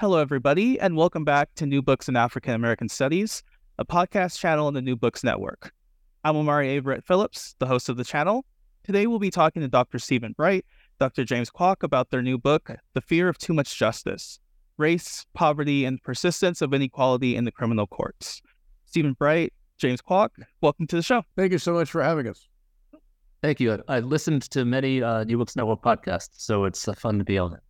Hello, everybody, and welcome back to New Books in African American Studies, a podcast channel on the New Books Network. I'm Omari Averett Phillips, the host of the channel. Today, we'll be talking to Dr. Stephen Bright, Dr. James Kwak about their new book, The Fear of Too Much Justice Race, Poverty, and Persistence of Inequality in the Criminal Courts. Stephen Bright, James Kwak, welcome to the show. Thank you so much for having us. Thank you. I've listened to many uh, New Books Network podcasts, so it's uh, fun to be on it.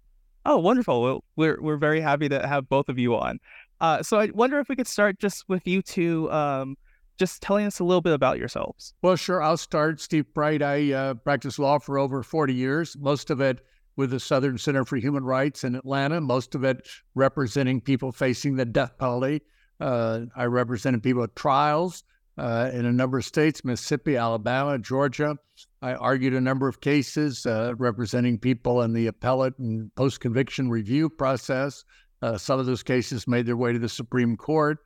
Oh, wonderful. We're we're very happy to have both of you on. Uh, so I wonder if we could start just with you two, um, just telling us a little bit about yourselves. Well, sure. I'll start. Steve Bright. I uh, practiced law for over 40 years, most of it with the Southern Center for Human Rights in Atlanta, most of it representing people facing the death penalty. Uh, I represented people at trials uh, in a number of states Mississippi, Alabama, Georgia. I argued a number of cases uh, representing people in the appellate and post conviction review process. Uh, some of those cases made their way to the Supreme Court.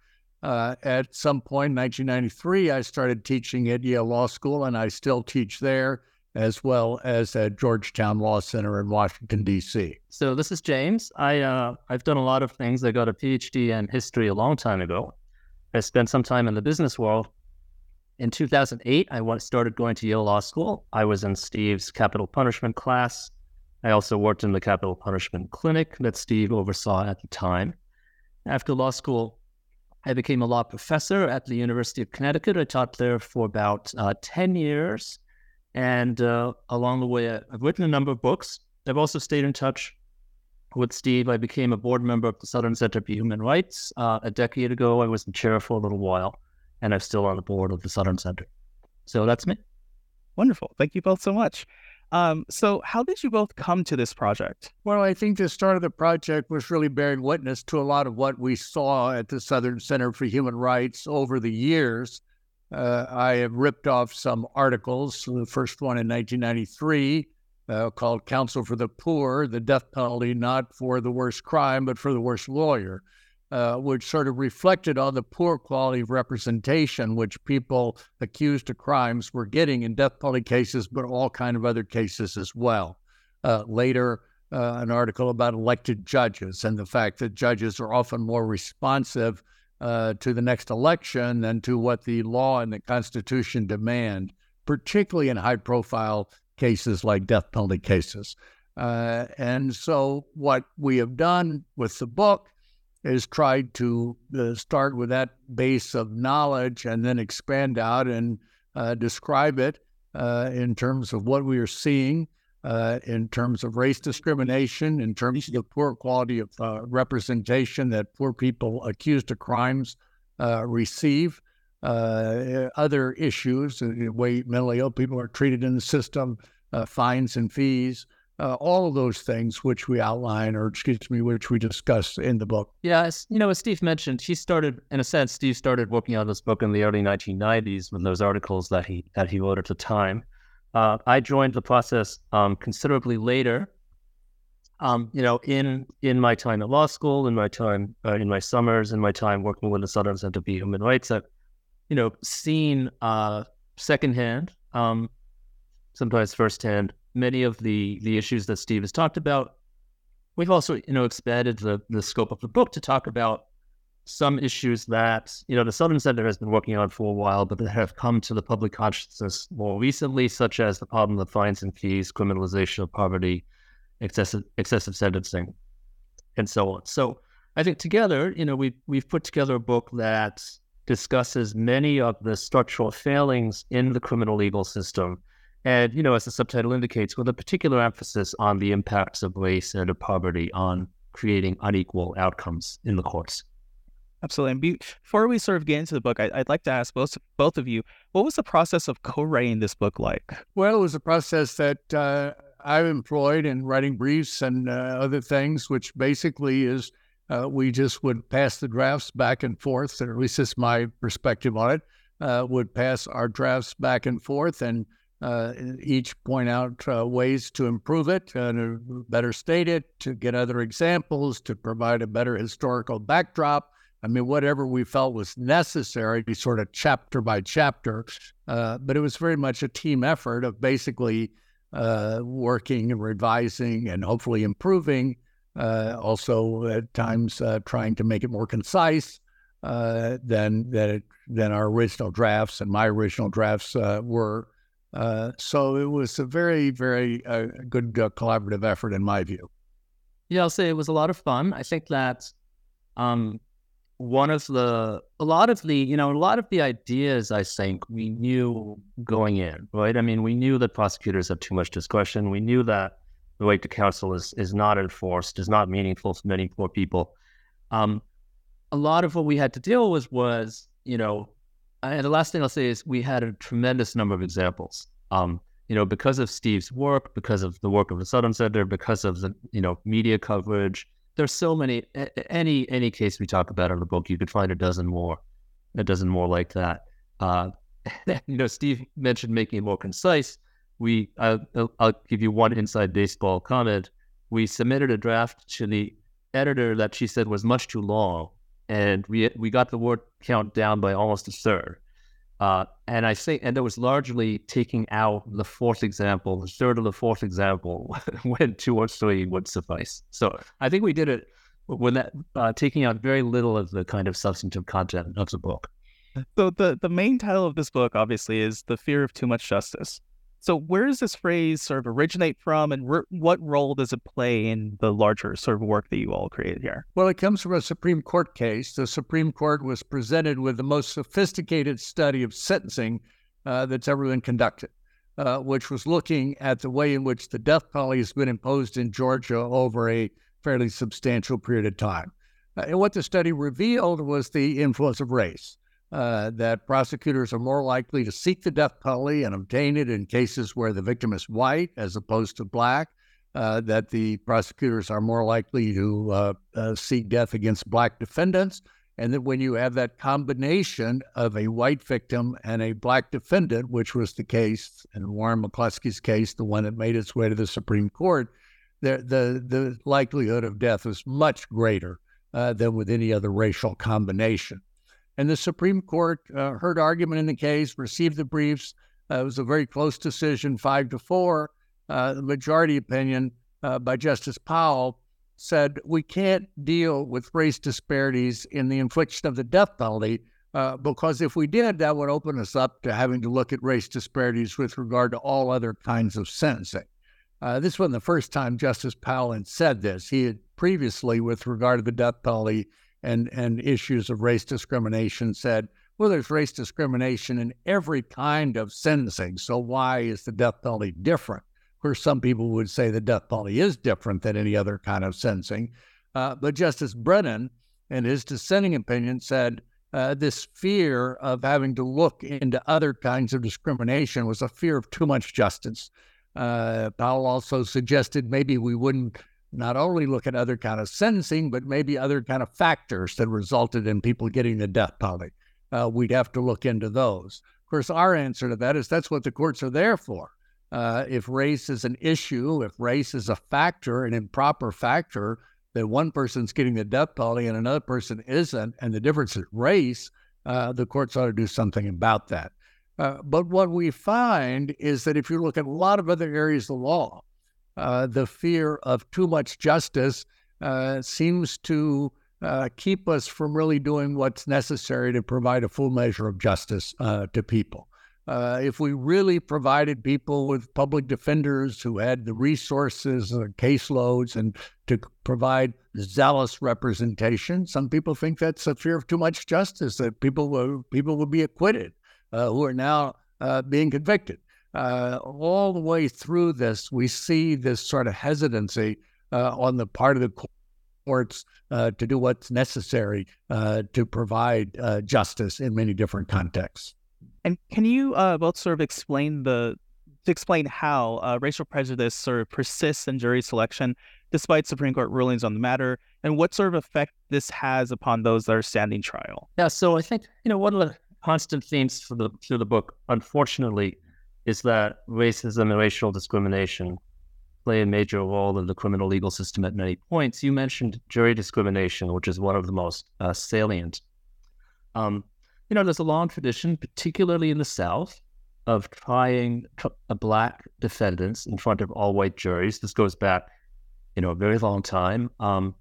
Uh, at some point in 1993, I started teaching at Yale Law School, and I still teach there as well as at Georgetown Law Center in Washington D.C. So this is James. I uh, I've done a lot of things. I got a PhD in history a long time ago. I spent some time in the business world, in 2008, I started going to Yale Law School. I was in Steve's capital punishment class. I also worked in the capital punishment clinic that Steve oversaw at the time. After law school, I became a law professor at the University of Connecticut. I taught there for about uh, 10 years. And uh, along the way, I've written a number of books. I've also stayed in touch with Steve. I became a board member of the Southern Center for Human Rights uh, a decade ago. I was in chair for a little while and I'm still on the board of the Southern Center. So that's me. Wonderful. Thank you both so much. Um, so, how did you both come to this project? Well, I think the start of the project was really bearing witness to a lot of what we saw at the Southern Center for Human Rights over the years. Uh, I have ripped off some articles. The first one in 1993 uh, called Counsel for the Poor The Death Penalty, not for the worst crime, but for the worst lawyer uh, which sort of reflected on the poor quality of representation which people accused of crimes were getting in death penalty cases, but all kind of other cases as well. Uh, later, uh, an article about elected judges and the fact that judges are often more responsive uh, to the next election than to what the law and the Constitution demand, particularly in high-profile cases like death penalty cases. Uh, and so, what we have done with the book is tried to uh, start with that base of knowledge and then expand out and uh, describe it uh, in terms of what we are seeing, uh, in terms of race discrimination, in terms of the poor quality of uh, representation that poor people accused of crimes uh, receive. other issues, the way mentally ill people are treated in the system, fines and fees, uh, all of those things which we outline or excuse me which we discuss in the book. Yeah as, you know as steve mentioned he started in a sense steve started working on this book in the early 1990s with those articles that he that he wrote at the time. Uh, i joined the process um, considerably later um, you know in in my time at law school in my time uh, in my summers in my time working with the southern center for human rights. I've you know seen uh, secondhand um, sometimes firsthand many of the the issues that Steve has talked about. We've also, you know, expanded the the scope of the book to talk about some issues that you know the Southern Center has been working on for a while, but that have come to the public consciousness more recently, such as the problem of fines and fees, criminalization of poverty, excessive excessive sentencing. and so on. So I think together, you know, we we've put together a book that discusses many of the structural failings in the criminal legal system. And, you know, as the subtitle indicates, with a particular emphasis on the impacts of race and of poverty on creating unequal outcomes in the courts. Absolutely. And before we sort of get into the book, I, would like to ask both both of you, what was the process of co-writing this book like? Well, it was a process that uh, I've employed in writing briefs and uh, other things, which basically is uh, we just would pass the drafts back and forth, or at least this is my perspective on it. Uh, would pass our drafts back and forth and uh, each point out uh, ways to improve it, to better state it, to get other examples, to provide a better historical backdrop I mean, whatever we felt was necessary, sort of chapter by chapter. Uh, but it was very much a team effort of basically uh, working and revising and hopefully improving. Uh, also, at times, uh, trying to make it more concise uh, than than, it, than our original drafts and my original drafts uh, so it was a very, very good collaborative effort, in my view. Yeah, I'll say it was a lot of fun. I think that um, one of the a lot of the you know a lot of the ideas I think we knew going in right. I mean, we knew that prosecutors have too much discretion. We knew that the right to counsel is is not enforced, is not meaningful to many poor people. Um, a lot of what we had to deal with was you know, and the last thing I'll say is we had a tremendous number of examples. Um, you know, because of Steve's work, because of the work of the Southern Center, because of the you know media coverage there's so many any any case we talk about in the book you could find a dozen more a dozen more like that. Uh, you know steve mentioned making it more concise. We I'll, I'll give you one inside baseball comment. We submitted a draft to the editor that she said was much too long and we we got the word count down by almost a third uh, and I think, and it was largely taking out the fourth example, the third or the fourth example, when two or three would suffice. So I think we did it when that uh, taking out very little of the kind of substantive content of the book. So the the main title of this book, obviously, is "The Fear of Too Much Justice." So where does this phrase sort of originate from, and re- what role does it play in the larger sort of work that you all created here? Well, it comes from a Supreme Court case. The Supreme Court was presented with the most sophisticated study of sentencing uh, that's ever been conducted, uh, which was looking at the way in which the death penalty has been imposed in Georgia over a fairly substantial period of time. Uh, and what the study revealed was the influence of race uh, that prosecutors are more likely to seek the death penalty and obtain it in cases where the victim is white as opposed to black. Uh, that the prosecutors are more likely to uh, uh, seek death against black defendants, and that when you have that combination of a white victim and a black defendant, which was the case in Warren McCleskey's case, the one that made its way to the Supreme Court, the the, the likelihood of death is much greater uh, than with any other racial combination. And the Supreme Court uh, heard argument in the case, received the briefs. Uh, it was a very close decision, five to four. Uh, the majority opinion uh, by Justice Powell said we can't deal with race disparities in the infliction of the death penalty uh, because if we did, that would open us up to having to look at race disparities with regard to all other kinds of sentencing. Uh, this wasn't the first time Justice Powell had said this. He had previously, with regard to the death penalty, and, and issues of race discrimination said, well, there's race discrimination in every kind of sentencing. So why is the death penalty different? Where some people would say the death penalty is different than any other kind of sentencing. Uh, but Justice Brennan, in his dissenting opinion, said uh, this fear of having to look into other kinds of discrimination was a fear of too much justice. Uh, Powell also suggested maybe we wouldn't not only look at other kind of sentencing, but maybe other kind of factors that resulted in people getting the death penalty. Uh, we'd have to look into those. Of course, our answer to that is that's what the courts are there for. Uh, if race is an issue, if race is a factor, an improper factor, that one person's getting the death penalty and another person isn't, and the difference is race, uh, the courts ought to do something about that. Uh, but what we find is that if you look at a lot of other areas of the law, uh, the fear of too much justice uh, seems to uh, keep us from really doing what's necessary to provide a full measure of justice uh, to people. Uh, if we really provided people with public defenders who had the resources, uh, caseloads, and to provide zealous representation, some people think that's a fear of too much justice that people will people will be acquitted who are now being convicted. Uh, all the way through this, we see this sort of hesitancy uh, on the part of the courts to do what's necessary to provide justice in many different contexts. And can you uh, both sort of explain the to explain how uh, racial prejudice sort of persists in jury selection despite Supreme Court rulings on the matter, and what sort of effect this has upon those that are standing trial? Yeah, so I think you know one of the constant themes for the through the book, unfortunately, is that racism and racial discrimination play a major role in the criminal legal system at many points. You mentioned jury discrimination, which is one of the most uh, salient. Um, you know, there's a long tradition, particularly in the South, of trying a black defendants in front of all white juries. This goes back, you know, a very long time. Um,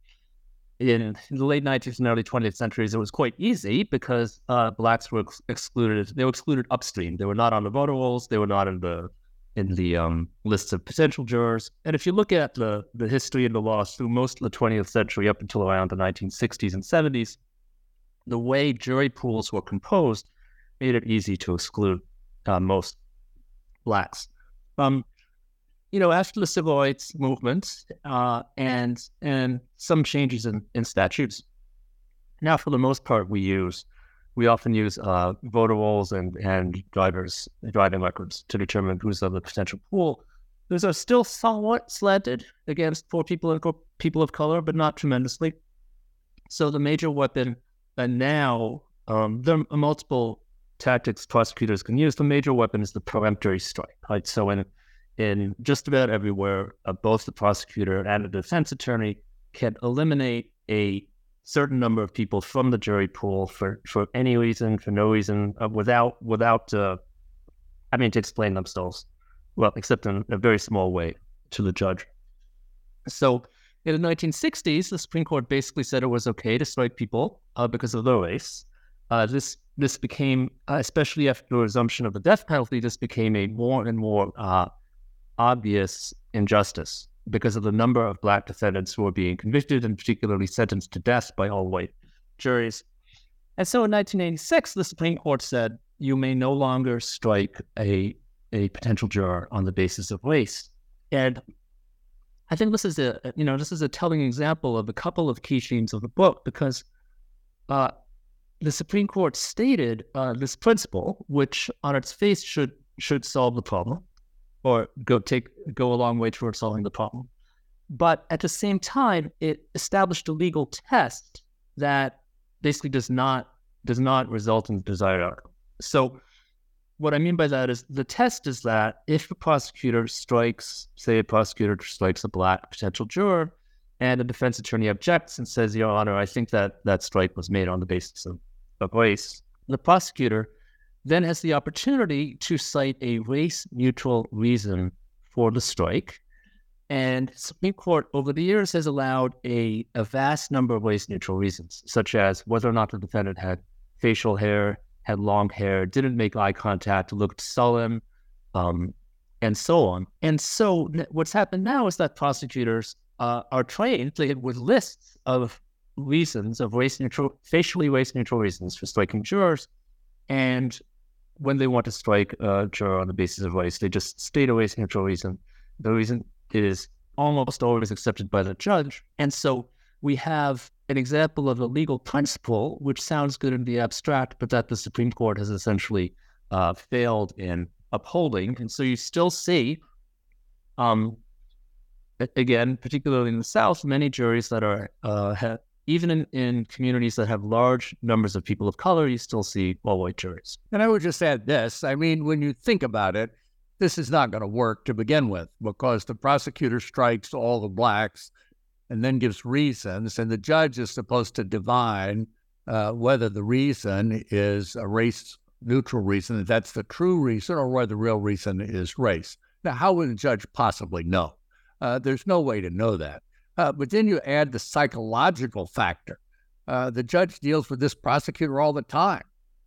in, in, the late 19th and early 20th centuries, it was quite easy because uh, blacks were ex- excluded. They were excluded upstream. They were not on the voter rolls. They were not in the in the um, lists of potential jurors. And if you look at the the history of the laws through most of the 20th century up until around the 1960s and 70s, the way jury pools were composed made it easy to exclude uh, most blacks. Um, you know, after the civil rights movement uh, and and some changes in, in statutes, now for the most part we use we often use uh, voter rolls and and drivers driving records to determine who's on the potential pool. Those are still somewhat slanted against poor people and people of color, but not tremendously. So the major weapon and now um, there are multiple tactics prosecutors can use. The major weapon is the peremptory strike. Right. So in in just about everywhere, uh, both the prosecutor and the defense attorney can eliminate a certain number of people from the jury pool for, for any reason, for no reason, uh, without without uh, having to explain themselves. Well, except in a very small way to the judge. So in the 1960s, the Supreme Court basically said it was okay to strike people uh, because of their race. Uh, this this became, uh, especially after the resumption of the death penalty, this became a more and more uh, obvious injustice because of the number of black defendants who were being convicted and particularly sentenced to death by all white juries. And so in 1986, the Supreme Court said you may no longer strike a a potential juror on the basis of race. And I think this is a you know this is a telling example of a couple of key themes of the book because uh, the Supreme Court stated uh, this principle, which on its face should should solve the problem, or go take go a long way towards solving the problem, but at the same time, it established a legal test that basically does not does not result in the desired outcome. So what I mean by that is the test is that if a prosecutor strikes, say a prosecutor strikes a black potential juror, and a defense attorney objects and says, Your Honor, I think that that strike was made on the basis of, of race, the prosecutor then has the opportunity to cite a race neutral reason for the strike. And Supreme Court over the years has allowed a, a vast number of race neutral reasons, such as whether or not the defendant had facial hair, had long hair, didn't make eye contact, looked sullen, um, and so on. And so what's happened now is that prosecutors uh, are trained with lists of reasons of race neutral, facially race neutral reasons for striking jurors. And when they want to strike a juror on the basis of race, they just state a race neutral reason. The reason is almost always accepted by the judge. And so we have an example of a legal principle which sounds good in the abstract, but that the Supreme Court has essentially uh, failed in upholding. And so you still see, um, again, particularly in the South, many juries that are uh, even in, in communities that have large numbers of people of color, you still see all white juries. And I would just add this I mean, when you think about it, this is not going to work to begin with because the prosecutor strikes all the blacks and then gives reasons, and the judge is supposed to divine uh, whether the reason is a race neutral reason, if that's the true reason, or whether the real reason is race. Now, how would the judge possibly know? Uh, there's no way to know that. Uh, but then you add the psychological factor. Uh, the judge deals with this prosecutor all the time.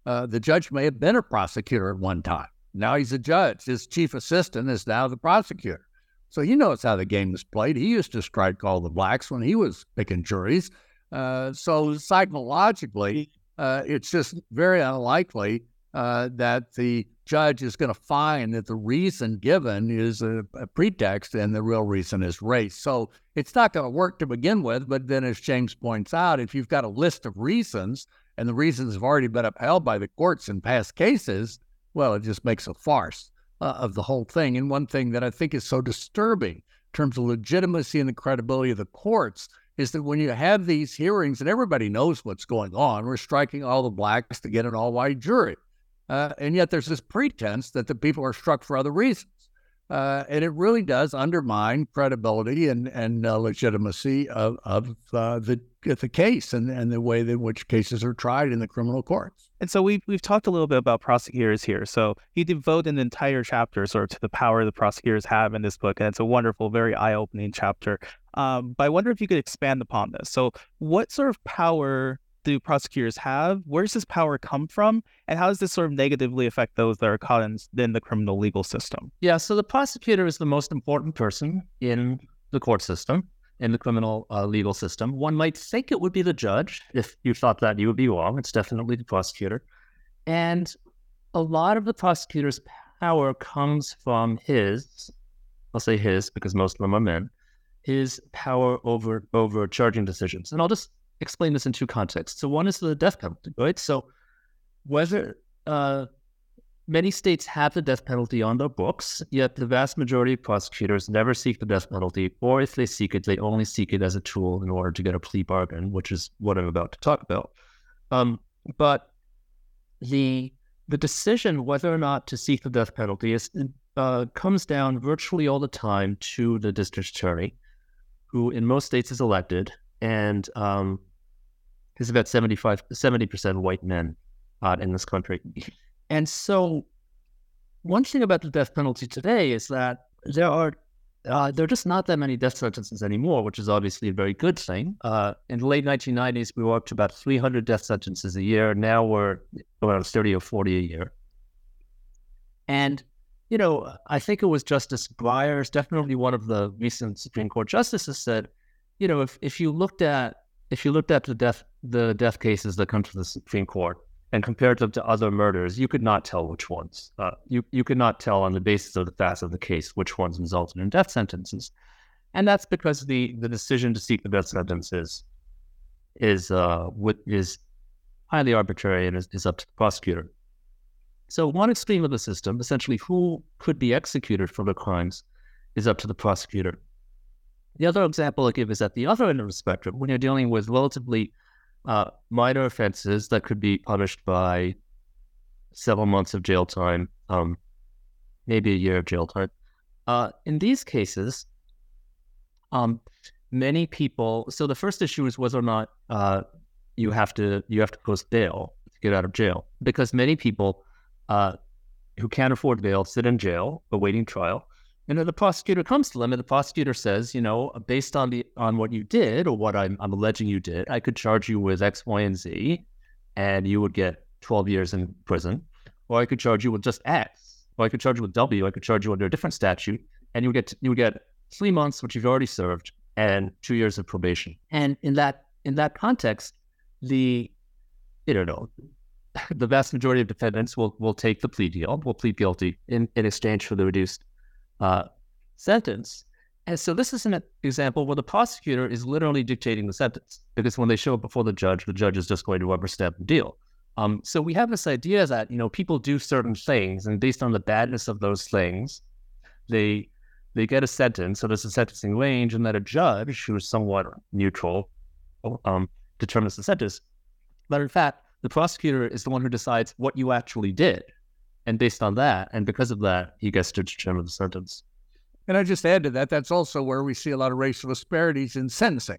Uh, the judge may have been a prosecutor at one time. Now he's a judge. His chief assistant is now the prosecutor. So he knows how the game is played. He used to strike all the blacks when he was picking juries. Uh, so psychologically, uh, it's just very unlikely uh, that the judge is going to find that the reason given is a, a, pretext and the real reason is race. So it's not going to work to begin with. But then, as James points out, if you've got a list of reasons and the reasons have already been upheld by the courts in past cases, well, it just makes a farce uh, of the whole thing. And one thing that I think is so disturbing in terms of legitimacy and the credibility of the courts is that when you have these hearings and everybody knows what's going on, we're striking all the blacks to get an all white jury. Uh, and yet there's this pretense that the people are struck for other reasons. Uh, and it really does undermine credibility and, and uh, legitimacy of, of uh, the, the case and, and the way in which cases are tried in the criminal courts. And so we've, we've talked a little bit about prosecutors here. So you devote an entire chapter sort of to the power the prosecutors have in this book. And it's a wonderful, very eye opening chapter. Um, but I wonder if you could expand upon this. So, what sort of power do prosecutors have? Where does this power come from? And how does this sort of negatively affect those that are caught in, in the criminal legal system? Yeah, so the prosecutor is the most important person in the court system, in the criminal uh, legal system. One might think it would be the judge. If you thought that, you would be wrong. It's definitely the prosecutor. And a lot of the prosecutor's power comes from his, I'll say his because most of them are men, his power over over charging decisions. And I'll just explain this in two contexts. So one is the death penalty, right? So whether uh, many states have the death penalty on their books, yet the vast majority of prosecutors never seek the death penalty, or if they seek it, they only seek it as a tool in order to get a plea bargain, which is what I'm about to talk about. Um, but the the decision whether or not to seek the death penalty is uh, comes down virtually all the time to the district attorney, who in most states is elected, and um, there's about 75, 70% white men uh, in this country. And so, one thing about the death penalty today is that there are uh, there are just not that many death sentences anymore, which is obviously a very good thing. Uh, in the late 1990s, we were up to about 300 death sentences a year. Now we're around 30 or 40 a year. And, you know, I think it was Justice Breyer's, definitely one of the recent Supreme Court justices said, you know, if, if you looked at if you looked at the death the death cases that come to the Supreme Court and compared them to other murders, you could not tell which ones. Uh, you you could not tell on the basis of the facts of the case which ones resulted in death sentences, and that's because the the decision to seek the death sentence is is uh is highly arbitrary and is, is up to the prosecutor. So one extreme of the system, essentially who could be executed for the crimes, is up to the prosecutor. The other example I give is at the other end of the spectrum, when you're dealing with relatively uh, minor offenses that could be punished by several months of jail time, um, maybe a year of jail time. Uh, in these cases, um, many people. So the first issue is whether or not uh, you have to you have to post bail to get out of jail, because many people uh, who can't afford bail sit in jail awaiting trial. And then the prosecutor comes to them, and the prosecutor says, you know, based on the on what you did or what I'm, I'm alleging you did, I could charge you with X, Y, and Z, and you would get 12 years in prison, or I could charge you with just X, or I could charge you with W, I could charge you under a different statute, and you would get you would get three months, which you've already served, and two years of probation. And in that in that context, the you don't know the vast majority of defendants will will take the plea deal, will plead guilty in, in exchange for the reduced uh, sentence. And so this is an example where the prosecutor is literally dictating the sentence because when they show up before the judge, the judge is just going to rubber stamp the deal. Um, so we have this idea that you know people do certain things, and based on the badness of those things, they they get a sentence. So there's a sentencing range, and that a judge who is somewhat neutral um, determines the sentence. But in fact, the prosecutor is the one who decides what you actually did. And based on that, and because of that, he gets to determine the sentence. And I just add to that, that's also where we see a lot of racial disparities in sentencing,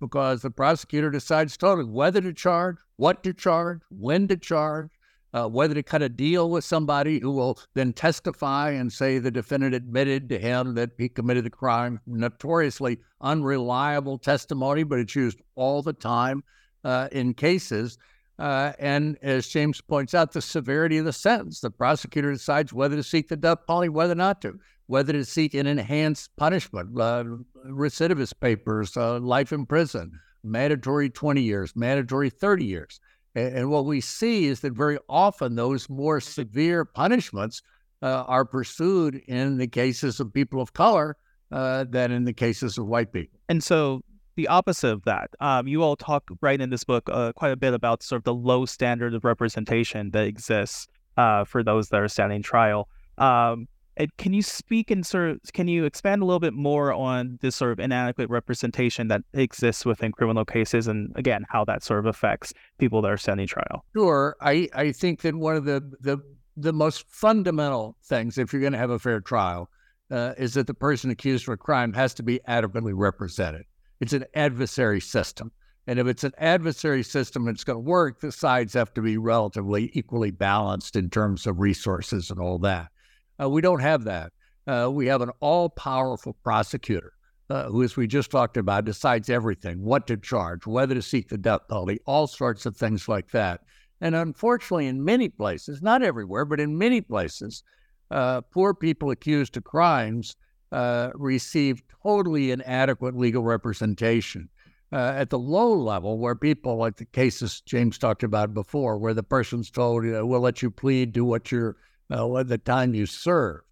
because the prosecutor decides totally whether to charge, what to charge, when to charge, uh, whether to cut a deal with somebody who will then testify and say the defendant admitted to him that he committed the crime. Notoriously unreliable testimony, but it's used all the time uh, in cases Uh, and as James points out, the severity of the sentence. The prosecutor decides whether to seek the death penalty, whether not to, whether to seek an enhanced punishment, uh, recidivist papers, uh, life in prison, mandatory 20 years, mandatory 30 years. And, and, what we see is that very often those more severe punishments uh, are pursued in the cases of people of color uh, than in the cases of white people. And so the opposite of that. Um, you all talk right in this book uh, quite a bit about sort of the low standard of representation that exists uh, for those that are standing trial. Um, can you speak and sort of can you expand a little bit more on this sort of inadequate representation that exists within criminal cases, and again how that sort of affects people that are standing trial? Sure, I I think that one of the the the most fundamental things, if you're going to have a fair trial, uh, is that the person accused of a crime has to be adequately represented. It's an adversary system. And if it's an adversary system it's going to work, the sides have to be relatively equally balanced in terms of resources and all that. Uh, we don't have that. Uh, we have an all powerful prosecutor uh, who, as we just talked about, decides everything what to charge, whether to seek the death penalty, all sorts of things like that. And unfortunately, in many places, not everywhere, but in many places, uh, poor people accused of crimes uh, receive totally inadequate legal representation. Uh, at the low level, where people, like the cases James talked about before, where the person's told, you know, we'll let you plead, do what you're, uh, the time you served.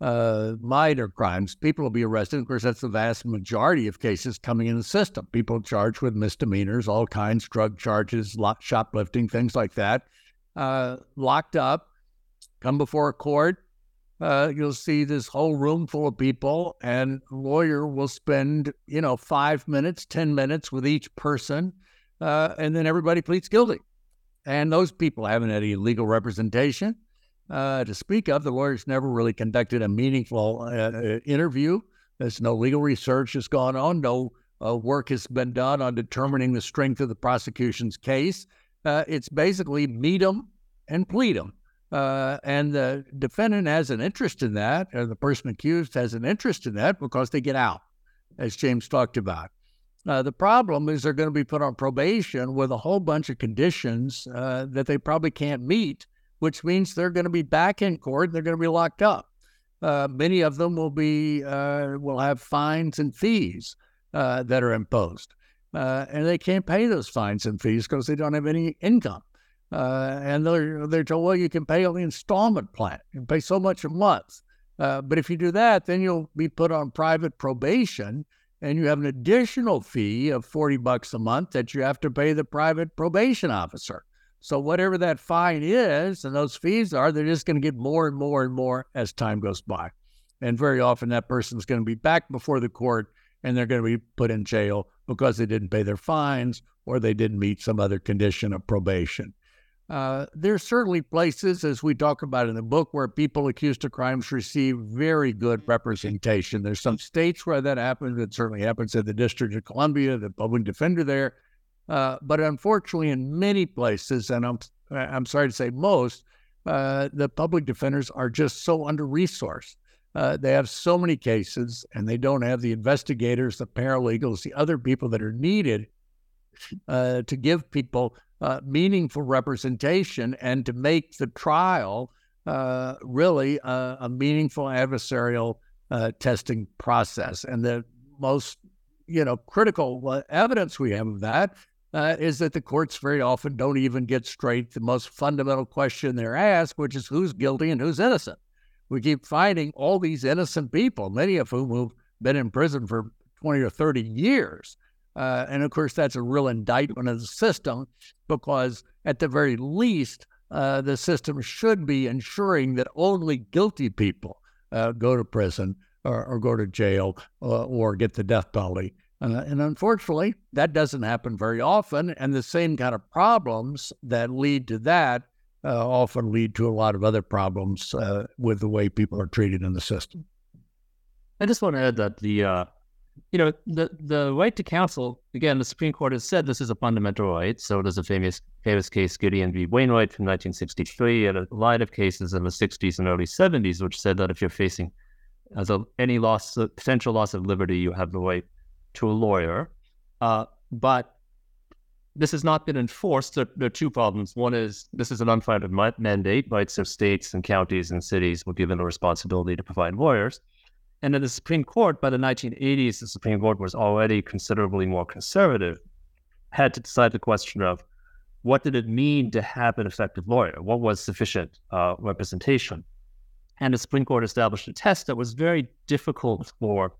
Uh, minor crimes, people will be arrested. Of course, that's the vast majority of cases coming in the system. People charged with misdemeanors, all kinds, drug charges, shoplifting, things like that, uh, locked up, come before a court, uh, you'll see this whole room full of people, and lawyer will spend, you know, five minutes, 10 minutes with each person, uh, and then everybody pleads guilty. And those people haven't had any legal representation uh, to speak of. The lawyers never really conducted a meaningful uh, uh, interview. There's no legal research has gone on. No uh, work has been done on determining the strength of the prosecution's case. it's basically meet them and plead them. Uh, and the defendant has an interest in that, or the person accused has an interest in that because they get out, as James talked about. Uh, the problem is they're going to be put on probation with a whole bunch of conditions uh, that they probably can't meet, which means they're going to be back in court and they're going to be locked up. Uh, many of them will be uh, will have fines and fees uh, that are imposed, and they can't pay those fines and fees because they don't have any income. Uh, and they're, they're told, well, you can pay on the installment plan. Can pay so much a month. Uh, but if you do that, then you'll be put on private probation and you have an additional fee of 40 bucks a month that you have to pay the private probation officer. So whatever that fine is and those fees are, they're just going to get more and more and more as time goes by. And very often that person's going to be back before the court and they're going to be put in jail because they didn't pay their fines or they didn't meet some other condition of probation. Uh, there's certainly places, as we talk about in the book, where people accused of crimes receive very good representation. There's some states where that happens. It certainly happens in the District of Columbia, the public defender there. Uh, but unfortunately, in many places, and I'm I'm sorry to say most, uh, the public defenders are just so under resourced. Uh, they have so many cases, and they don't have the investigators, the paralegals, the other people that are needed uh, to give people uh, meaningful representation and to make the trial uh, really a, a, meaningful adversarial uh, testing process. And the most, you know, critical uh, evidence we have of that uh, is that the courts very often don't even get straight the most fundamental question they're asked, which is who's guilty and who's innocent. We keep finding all these innocent people, many of whom have been in prison for 20 or 30 years. Uh, and of course, that's a real indictment of the system because, at the very least, uh, the system should be ensuring that only guilty people uh, go to prison or, or go to jail uh, or get the death penalty. and unfortunately, that doesn't happen very often. And the same kind of problems that lead to that uh, often lead to a lot of other problems uh, with the way people are treated in the system. I just want to add that the you know, the the right to counsel, again, the Supreme Court has said this is a fundamental right. So there's a famous famous case, Gideon v. Wainwright from 1963, and a line of cases in the 60s and early 70s, which said that if you're facing as a, any loss, potential loss of liberty, you have the right to a lawyer. Uh, but this has not been enforced. There, there, are two problems. One is this is an unfunded mandate, right? So states and counties and cities were given the responsibility to provide lawyers. And then the Supreme Court, by the 1980s, the Supreme Court was already considerably more conservative, had to decide the question of what did it mean to have an effective lawyer? What was sufficient uh, representation? And the Supreme Court established a test that was very difficult for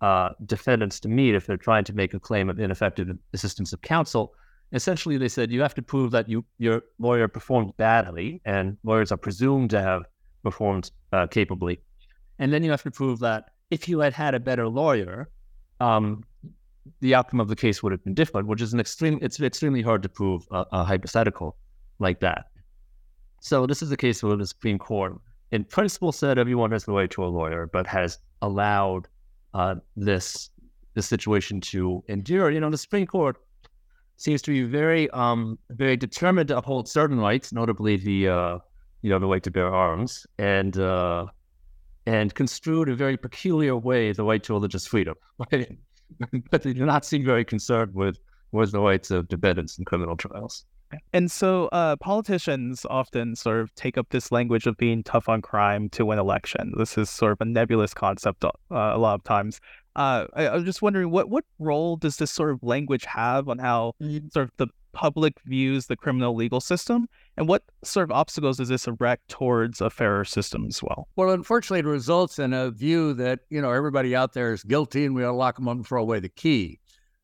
uh, defendants to meet if they're trying to make a claim of ineffective assistance of counsel. Essentially, they said you have to prove that you your lawyer performed badly, and lawyers are presumed to have performed uh, capably. And then you have to prove that if you had had a better lawyer, um, the outcome of the case would have been different, which is an extreme. It's extremely hard to prove a, a hypothetical like that. So this is the case where the Supreme Court, in principle, said everyone has the right to a lawyer, but has allowed uh, this this situation to endure. You know, the Supreme Court seems to be very um, very determined to uphold certain rights, notably the uh, you know the right to bear arms, and uh, and construed in a very peculiar way the right to religious freedom. Right? but they do not seem very concerned with with the rights of defendants in criminal trials. And so uh, politicians often sort of take up this language of being tough on crime to win election. This is sort of a nebulous concept uh, a lot of times. Uh, I, am just wondering what what role does this sort of language have on how mm-hmm. sort of the public views the criminal legal system, and what sort of obstacles does this erect towards a fairer system as well? Well, unfortunately, it results in a view that you know everybody out there is guilty, and we ought to lock them up and throw away the key.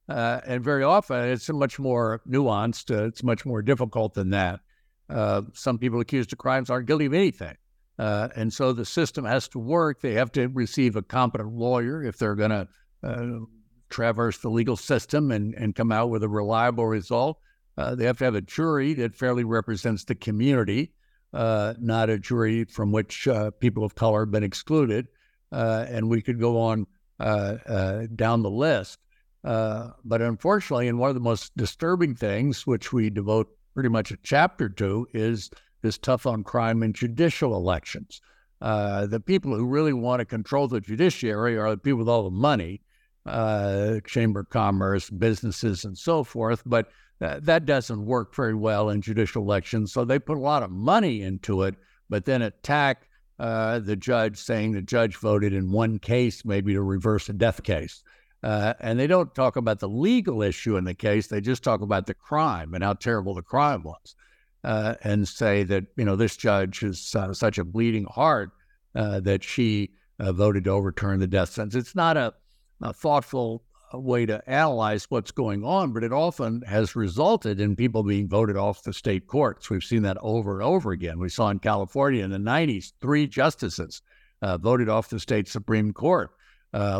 Uh, and very often, it's much more nuanced. Uh, it's much more difficult than that. Uh, some people accused of crimes aren't guilty of anything. Uh, and so the system has to work. They have to receive a competent lawyer if they're going to uh, traverse the legal system and, and come out with a reliable result. Uh, they have to have a jury that fairly represents the community, uh, not a jury from which uh, people of color have been excluded. Uh, and we could go on down the list. but unfortunately, and one of the most disturbing things, which we devote pretty much a chapter to, is is tough on crime in judicial elections. Uh, the people who really want to control the judiciary are the people with all the money, uh, chamber of commerce, businesses, and so forth. But that doesn't work very well in judicial elections. So they put a lot of money into it, but then attack uh, the judge, saying the judge voted in one case, maybe to reverse a death case. Uh, and they don't talk about the legal issue in the case. They just talk about the crime and how terrible the crime was uh, and say that you know this judge is uh, such a bleeding heart uh, that she voted to overturn the death sentence. It's not a, a, thoughtful way to analyze what's going on, but it often has resulted in people being voted off the state courts. We've seen that over and over again. We saw in California in the '90s three justices uh, voted off the state supreme court.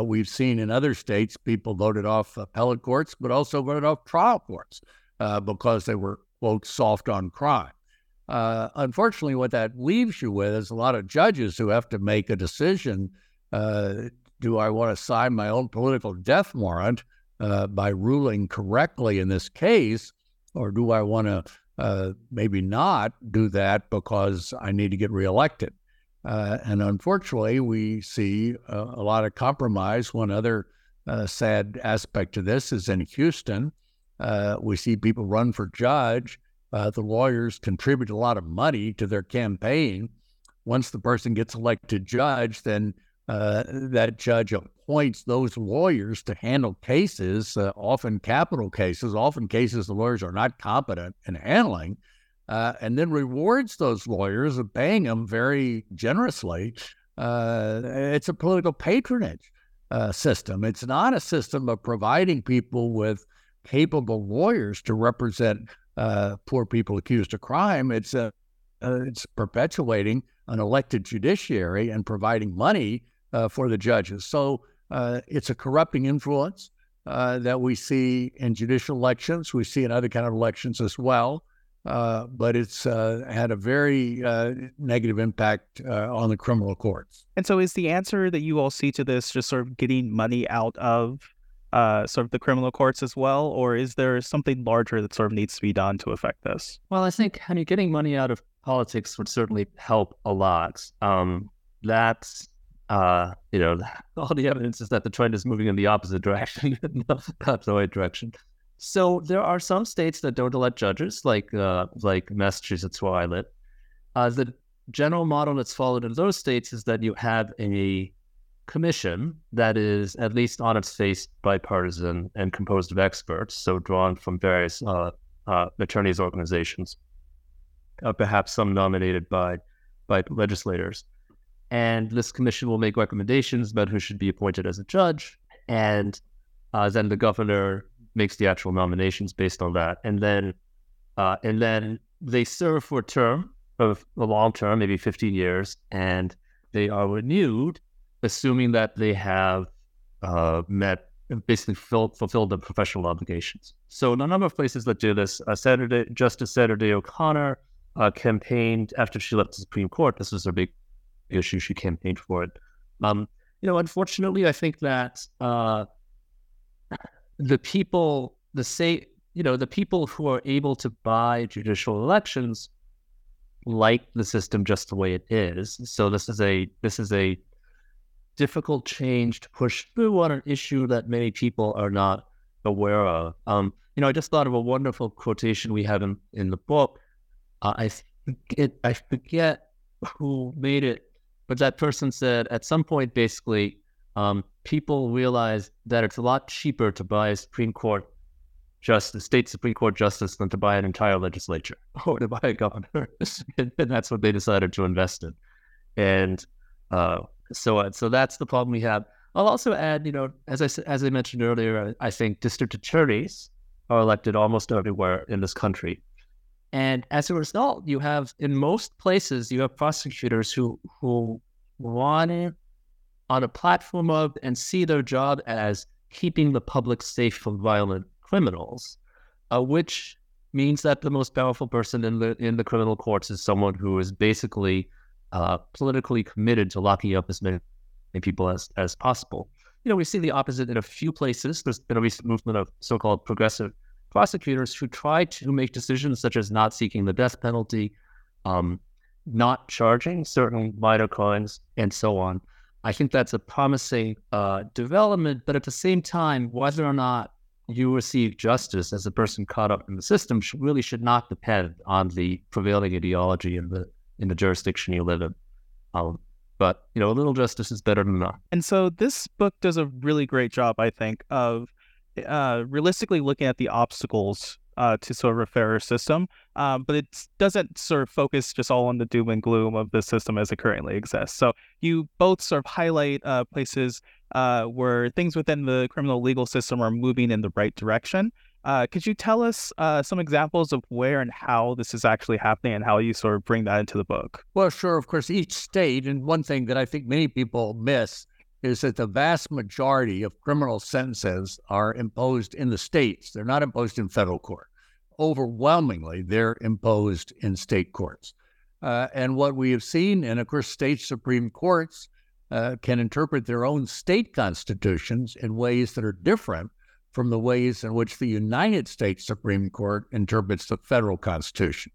we've seen in other states people voted off appellate courts, but also voted off trial courts because they were quote, soft on crime. Uh, unfortunately, what that leaves you with is a lot of judges who have to make a decision. Do I want to sign my own political death warrant uh, by ruling correctly in this case, or do I want to uh, maybe not do that because I need to get reelected? Uh, and unfortunately, we see a, a, lot of compromise. One other uh, sad aspect to this is in Houston. Uh, we see people run for judge. Uh, the lawyers contribute a lot of money to their campaign. Once the person gets elected judge, then uh, that judge appoints those lawyers to handle cases, uh, often capital cases, often cases the lawyers are not competent in handling, uh, and then rewards those lawyers of paying them very generously. Uh, it's a political patronage system. It's not a system of providing people with capable lawyers to represent uh, poor people accused of crime. It's uh, uh, it's perpetuating an elected judiciary and providing money uh, for the judges. So uh, it's a corrupting influence uh, that we see in judicial elections. We see in other kind of elections as well. but it's had a very negative impact on the criminal courts. And so, is the answer that you all see to this just sort of getting money out of uh, sort of the criminal courts as well, or is there something larger that sort of needs to be done to affect this? Well, I think I mean, getting money out of politics would certainly help a lot. Um, that's uh, you know, all the evidence is that the trend is moving in the opposite direction, not the right direction. So there are some states that don't elect judges, like uh, like Massachusetts, where I live. Uh, the general model that's followed in those states is that you have a commission that is at least on its face bipartisan and composed of experts, so drawn from various uh, uh, attorneys' organizations, uh, perhaps some nominated by by legislators. And this commission will make recommendations about who should be appointed as a judge, and uh, then the governor makes the actual nominations based on that, and then uh, and then they serve for a term of a long term, maybe 15 years, and they are renewed, assuming that they have uh, met basically fulfilled, fulfilled the professional obligations. So, in a number of places that do this, uh, Saturday, Justice Sandra Day O'Connor uh, campaigned after she left the Supreme Court. This was her big issue. She campaigned for it. Um, you know, unfortunately, I think that uh, the people, the say, you know, the people who are able to buy judicial elections like the system just the way it is. So this is a this is a difficult change to push through on an issue that many people are not aware of. Um, you know, I just thought of a wonderful quotation we have in, in the book. Uh, I forget I forget who made it, but that person said at some point basically um, people realize that it's a lot cheaper to buy a Supreme Court justice, state Supreme Court justice, than to buy an entire legislature or to buy a governor, and, that's what they decided to invest in. And uh, so, uh, so that's the problem we have. I'll also add, you know, as I as I mentioned earlier, I think district attorneys are elected almost everywhere in this country, and as a result, you have in most places you have prosecutors who who want on a platform of and see their job as keeping the public safe from violent criminals, uh, which means that the most powerful person in the in the criminal courts is someone who is basically uh, politically committed to locking up as many people as as possible. You know, we see the opposite in a few places. There's been a recent movement of so-called progressive prosecutors who try to make decisions such as not seeking the death penalty, um, not charging certain minor crimes, and so on. I think that's a promising uh, development. But at the same time, whether or not you receive justice as a person caught up in the system really should not depend on the prevailing ideology in the in the jurisdiction you live in. Um, but you know, a little justice is better than none. And so this book does a really great job, I think, of uh, realistically looking at the obstacles uh, to sort of a fairer system, um, but it doesn't sort of focus just all on the doom and gloom of the system as it currently exists. So you both sort of highlight uh, places uh, where things within the criminal legal system are moving in the right direction. Uh, could you tell us uh, some examples of where and how this is actually happening and how you sort of bring that into the book? Well, sure. Of course, each state, and one thing that I think many people miss is that the vast majority of criminal sentences are imposed in the states. They're not imposed in federal court. Overwhelmingly, they're imposed in state courts. Uh, and what we have seen, and of course, state Supreme Courts uh, can interpret their own state constitutions in ways that are different from the ways in which the United States Supreme Court interprets the federal Constitution.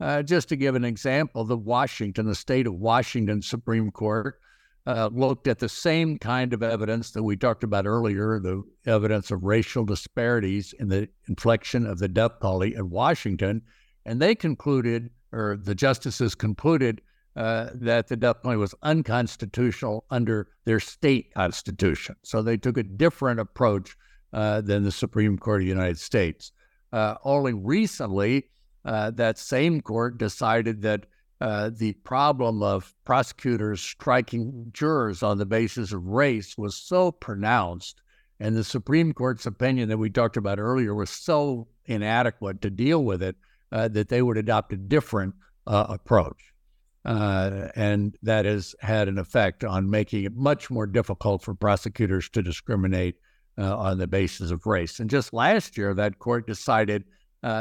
Uh, just to give an example, the Washington, the state of Washington Supreme Court uh, looked at the same kind of evidence that we talked about earlier the evidence of racial disparities in the inflection of the death penalty in Washington. And they concluded, or the justices concluded, uh, that the death penalty was unconstitutional under their state constitution. So they took a different approach uh, than the Supreme Court of the United States. Uh, only recently, uh, that same court decided that uh, the problem of prosecutors striking jurors on the basis of race was so pronounced, and the Supreme Court's opinion that we talked about earlier was so inadequate to deal with it uh, that they would adopt a different uh, approach. Uh, and that has had an effect on making it much more difficult for prosecutors to discriminate uh, on the basis of race. And just last year, that court decided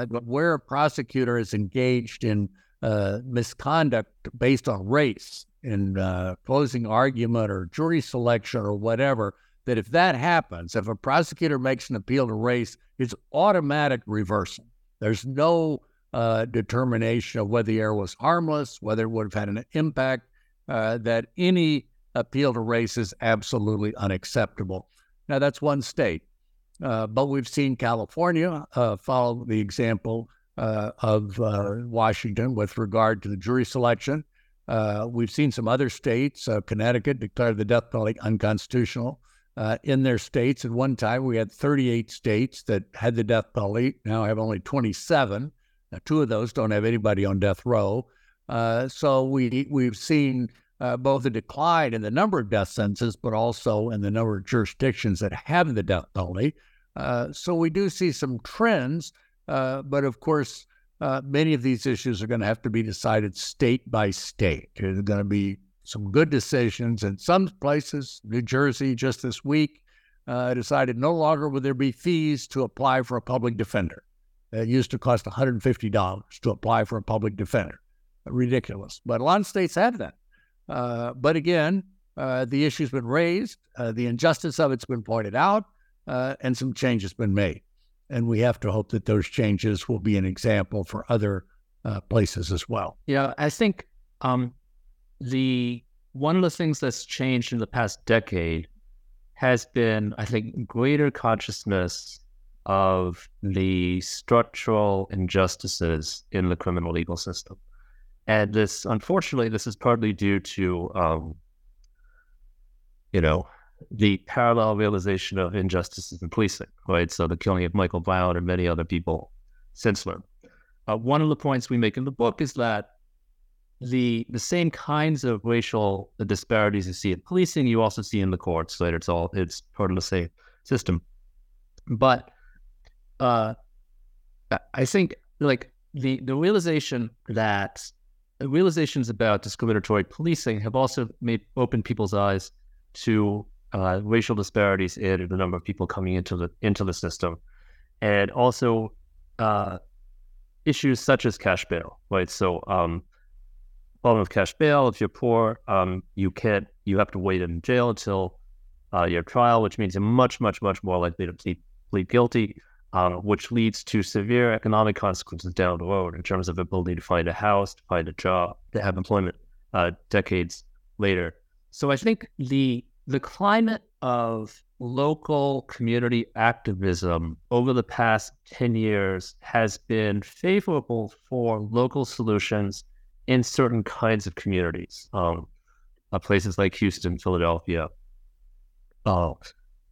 where a prosecutor is engaged in uh, misconduct based on race in uh, closing argument or jury selection or whatever, that if that happens, if a prosecutor makes an appeal to race, it's automatic reversal. There's no uh, determination of whether the error was harmless, whether it would have had an impact, uh, that any appeal to race is absolutely unacceptable. Now, that's one state. Uh, but we've seen California uh, follow the example uh, of uh, Washington with regard to the jury selection. Uh, we've seen some other states, Connecticut declared the death penalty unconstitutional in their states. At one time, we had 38 states that had the death penalty. Now have only 27. Now, two of those don't have anybody on death row. so we we've seen uh, both a decline in the number of death sentences, but also in the number of jurisdictions that have the death penalty. Uh, so we do see some trends, uh, but of course, uh, many of these issues are going to have to be decided state by state. There's going to be some good decisions in some places. New Jersey just this week uh, decided no longer would there be fees to apply for a public defender. It used to cost $150 to apply for a public defender. Ridiculous. But a lot of states have that. Uh, but again, uh, the issue's been raised, the injustice of it's been pointed out, and some changes been made. And we have to hope that those changes will be an example for other uh, places as well. Yeah, I think um, the one of the things that's changed in the past decade has been, I think, greater consciousness of the structural injustices in the criminal legal system. And this, unfortunately, this is partly due to, um, you know, the parallel realization of injustices in policing, right? So the killing of Michael Brown and many other people since then. Uh, one of the points we make in the book is that the the same kinds of racial disparities you see in policing, you also see in the courts. Right? It's all it's part of the same system. But uh, I think like the the realization that realizations about discriminatory policing have also made open people's eyes to uh, racial disparities in the number of people coming into the into the system, and also uh, issues such as cash bail. Right, so um, problem with cash bail. If you're poor, um, you can't. You have to wait in jail until uh, your trial, which means you're much, much, much more likely to plead, plead guilty um, which leads to severe economic consequences down the road in terms of ability to find a house, to find a job, to have employment uh, decades later. So I think the the climate of local community activism over the past 10 years has been favorable for local solutions in certain kinds of communities, um, uh, places like Houston, Philadelphia, uh,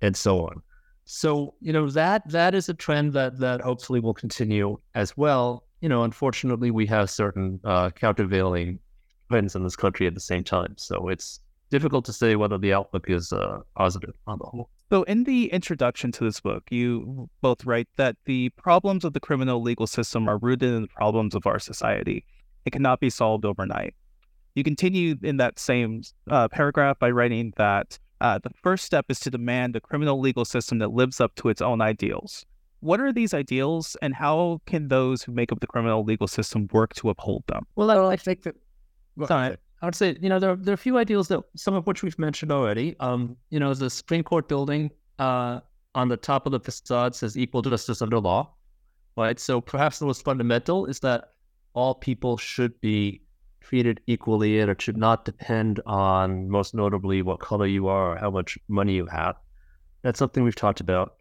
and so on. So, you know, that that is a trend that that hopefully will continue as well. You know, unfortunately, we have certain uh, countervailing trends in this country at the same time. So it's difficult to say whether the outlook is uh, positive on the whole. So, in the introduction to this book, you both write that the problems of the criminal legal system are rooted in the problems of our society. It cannot be solved overnight. You continue in that same uh, paragraph by writing that uh, the first step is to demand a criminal legal system that lives up to its own ideals. What are these ideals, and how can those who make up the criminal legal system work to uphold them? Well, I think that. Sorry, I would say you know there, there are a few ideals that some of which we've mentioned already. Um, you know, the Supreme Court building uh, on the top of the facade says "equal justice under law," right? So perhaps the most fundamental is that all people should be treated equally and it should not depend on, most notably, what color you are or how much money you have. That's something we've talked about.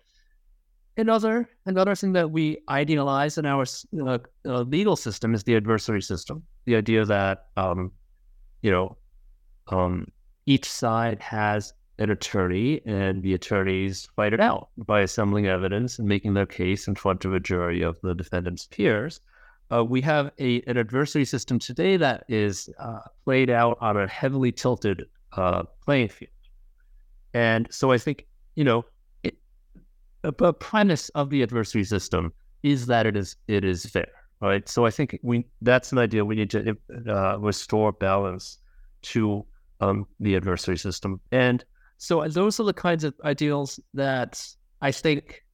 Another another thing that we idealize in our uh, uh, legal system is the adversary system. The idea that um, you know um, each side has an attorney, and the attorneys fight it out by assembling evidence and making their case in front of a jury of the defendant's peers uh, we have a, an adversary system today that is uh, played out on a heavily tilted uh, playing field. And so I think, you know, it, a, premise of the adversary system is that it is it is fair, right? So I think we that's an idea we need to uh, restore balance to um, the adversary system. And so those are the kinds of ideals that I think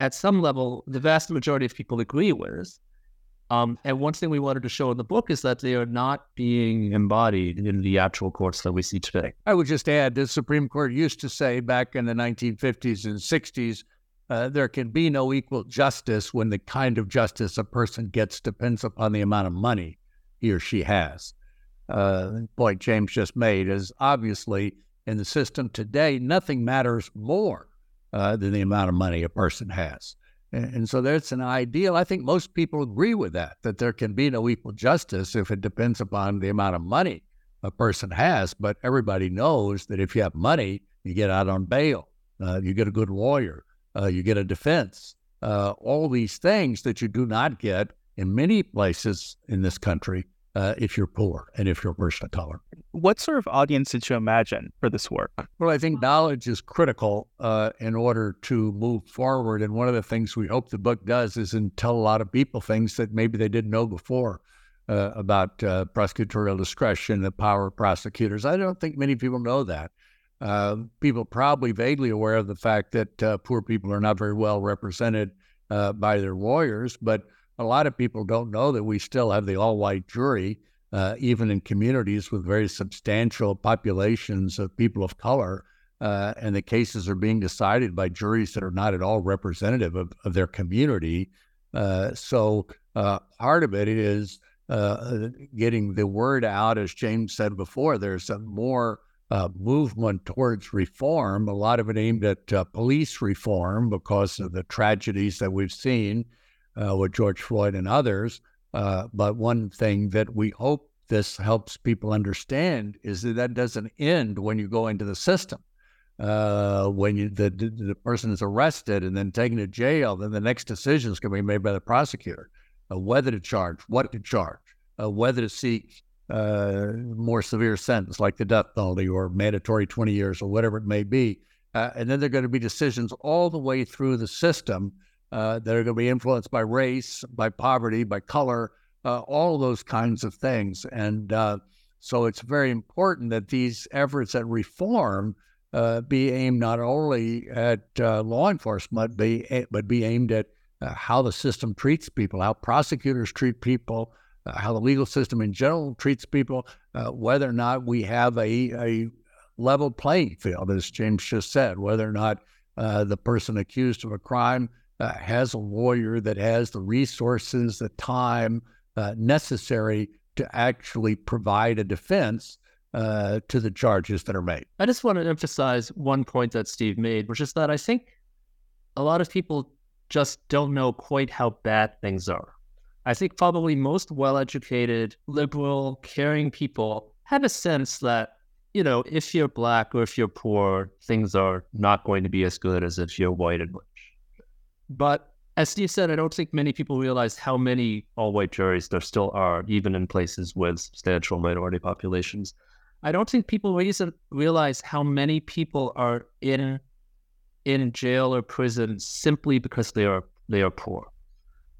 at some level the vast majority of people agree with. Um, and one thing we wanted to show in the book is that they are not being embodied in the actual courts that we see today. I would just add the Supreme Court used to say back in the 1950s and 60s uh, there can be no equal justice when the kind of justice a person gets depends upon the amount of money he or she has. Uh, the point James just made is obviously in the system today, nothing matters more uh, than the amount of money a person has. And, and so that's an ideal. I think most people agree with that, that there can be no equal justice if it depends upon the amount of money a person has. But everybody knows that if you have money, you get out on bail, uh, you get a good lawyer, uh, you get a defense, uh, all these things that you do not get in many places in this country uh, if you're poor and if you're a person of color. What sort of audience did you imagine for this work? Well, I think knowledge is critical uh, in order to move forward. And one of the things we hope the book does is tell a lot of people things that maybe they didn't know before. Uh, about uh, prosecutorial discretion, the power of prosecutors. I don't think many people know that. Uh, people probably vaguely aware of the fact that uh, poor people are not very well represented uh, by their lawyers, but a lot of people don't know that we still have the all white jury, uh, even in communities with very substantial populations of people of color. Uh, and the cases are being decided by juries that are not at all representative of, of their community. Uh, so part of it is getting the word out, as James said before. There's a more uh, movement towards reform, a lot of it aimed at police reform because of the tragedies that we've seen uh, with George Floyd and others. Uh, but one thing that we hope this helps people understand is that that doesn't end when you go into the system. Uh, when you, the, the person is arrested and then taken to jail, then the next decision is going to be made by the prosecutor uh, whether to charge, what to charge, uh, whether to seek uh, more severe sentence like the death penalty or mandatory 20 years or whatever it may be. and then there are going to be decisions all the way through the system uh, that are going to be influenced by race, by poverty, by color, uh, all those kinds of things. And uh, so it's very important that these efforts at reform uh, be aimed not only at uh, law enforcement, be, but be aimed at uh, how the system treats people, how prosecutors treat people, how the legal system in general treats people, whether or not we have a, a level playing field, as James just said, whether or not the person accused of a crime uh, has a lawyer that has the resources, the time uh, necessary to actually provide a defense uh, to the charges that are made. I just want to emphasize one point that Steve made, which is that I think a lot of people just don't know quite how bad things are. I think probably most well educated, liberal, caring people have a sense that, you know, if you're black or if you're poor, things are not going to be as good as if you're white and rich. but as Steve said, I don't think many people realize how many all white juries there still are, even in places with substantial minority populations. I don't think people realize how many people are in in jail or prison simply because they are they are poor.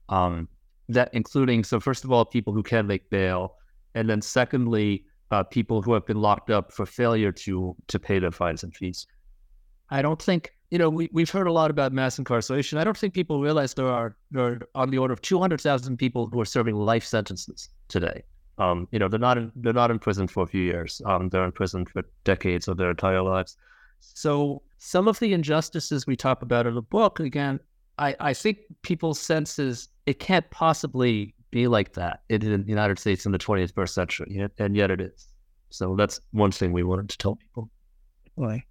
Um, that including so first of all, people who can make bail, and then secondly, uh, people who have been locked up for failure to to pay their fines and fees. I don't think you know, we, we've heard a lot about mass incarceration. I don't think people realize there are, there are on the order of 200,000 people who are serving life sentences today. Um, you know, they're not in, they're not in prison for a few years. Um, they're in prison for decades of their entire lives. So some of the injustices we talk about in the book, again, I, I think people's sense is it can't possibly be like that in, in the United States in the 21st century, and yet it is. So that's one thing we wanted to tell people. Right.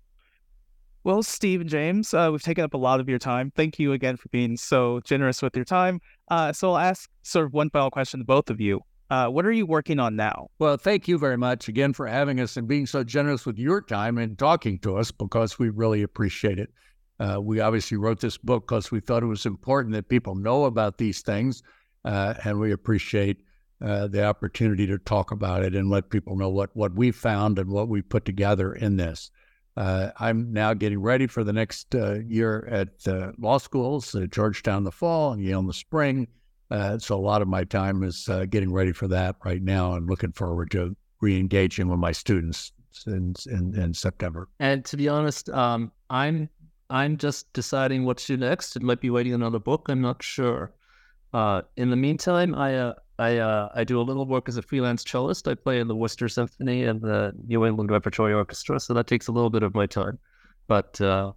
Well, Steve and James, uh, we've taken up a lot of your time. Thank you again for being so generous with your time. Uh, so I'll ask sort of one final question to both of you. Uh, what are you working on now? Well, thank you very much again for having us and being so generous with your time and talking to us because we really appreciate it. Uh, we obviously wrote this book because we thought it was important that people know about these things, uh, and we appreciate uh, the opportunity to talk about it and let people know what what we found and what we put together in this. Uh, I'm now getting ready for the next uh, year at law schools, uh, Georgetown in the fall and Yale in the spring. So a lot of my time is getting ready for that right now and looking forward to re-engaging with my students in, in, in September. And to be honest, um, I'm I'm just deciding what to do next. It might be writing another book. I'm not sure. in the meantime, I I uh, I do a little work as a freelance cellist. I play in the Worcester Symphony and the New England Repertory Orchestra, so that takes a little bit of my time. But uh,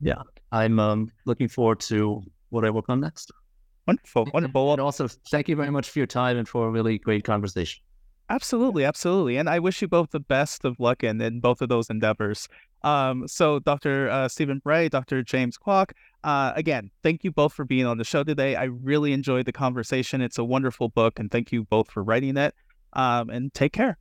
yeah, I'm um, looking forward to what I work on next. Wonderful, wonderful. And also, thank you very much for your time and for a really great conversation. Absolutely, absolutely. And I wish you both the best of luck in, in both of those endeavors. Um, so, Dr. Uh, Stephen Bright, Dr. James Kwak, uh, again, thank you both for being on the show today. I really enjoyed the conversation. It's a wonderful book, and thank you both for writing it. Um, and take care.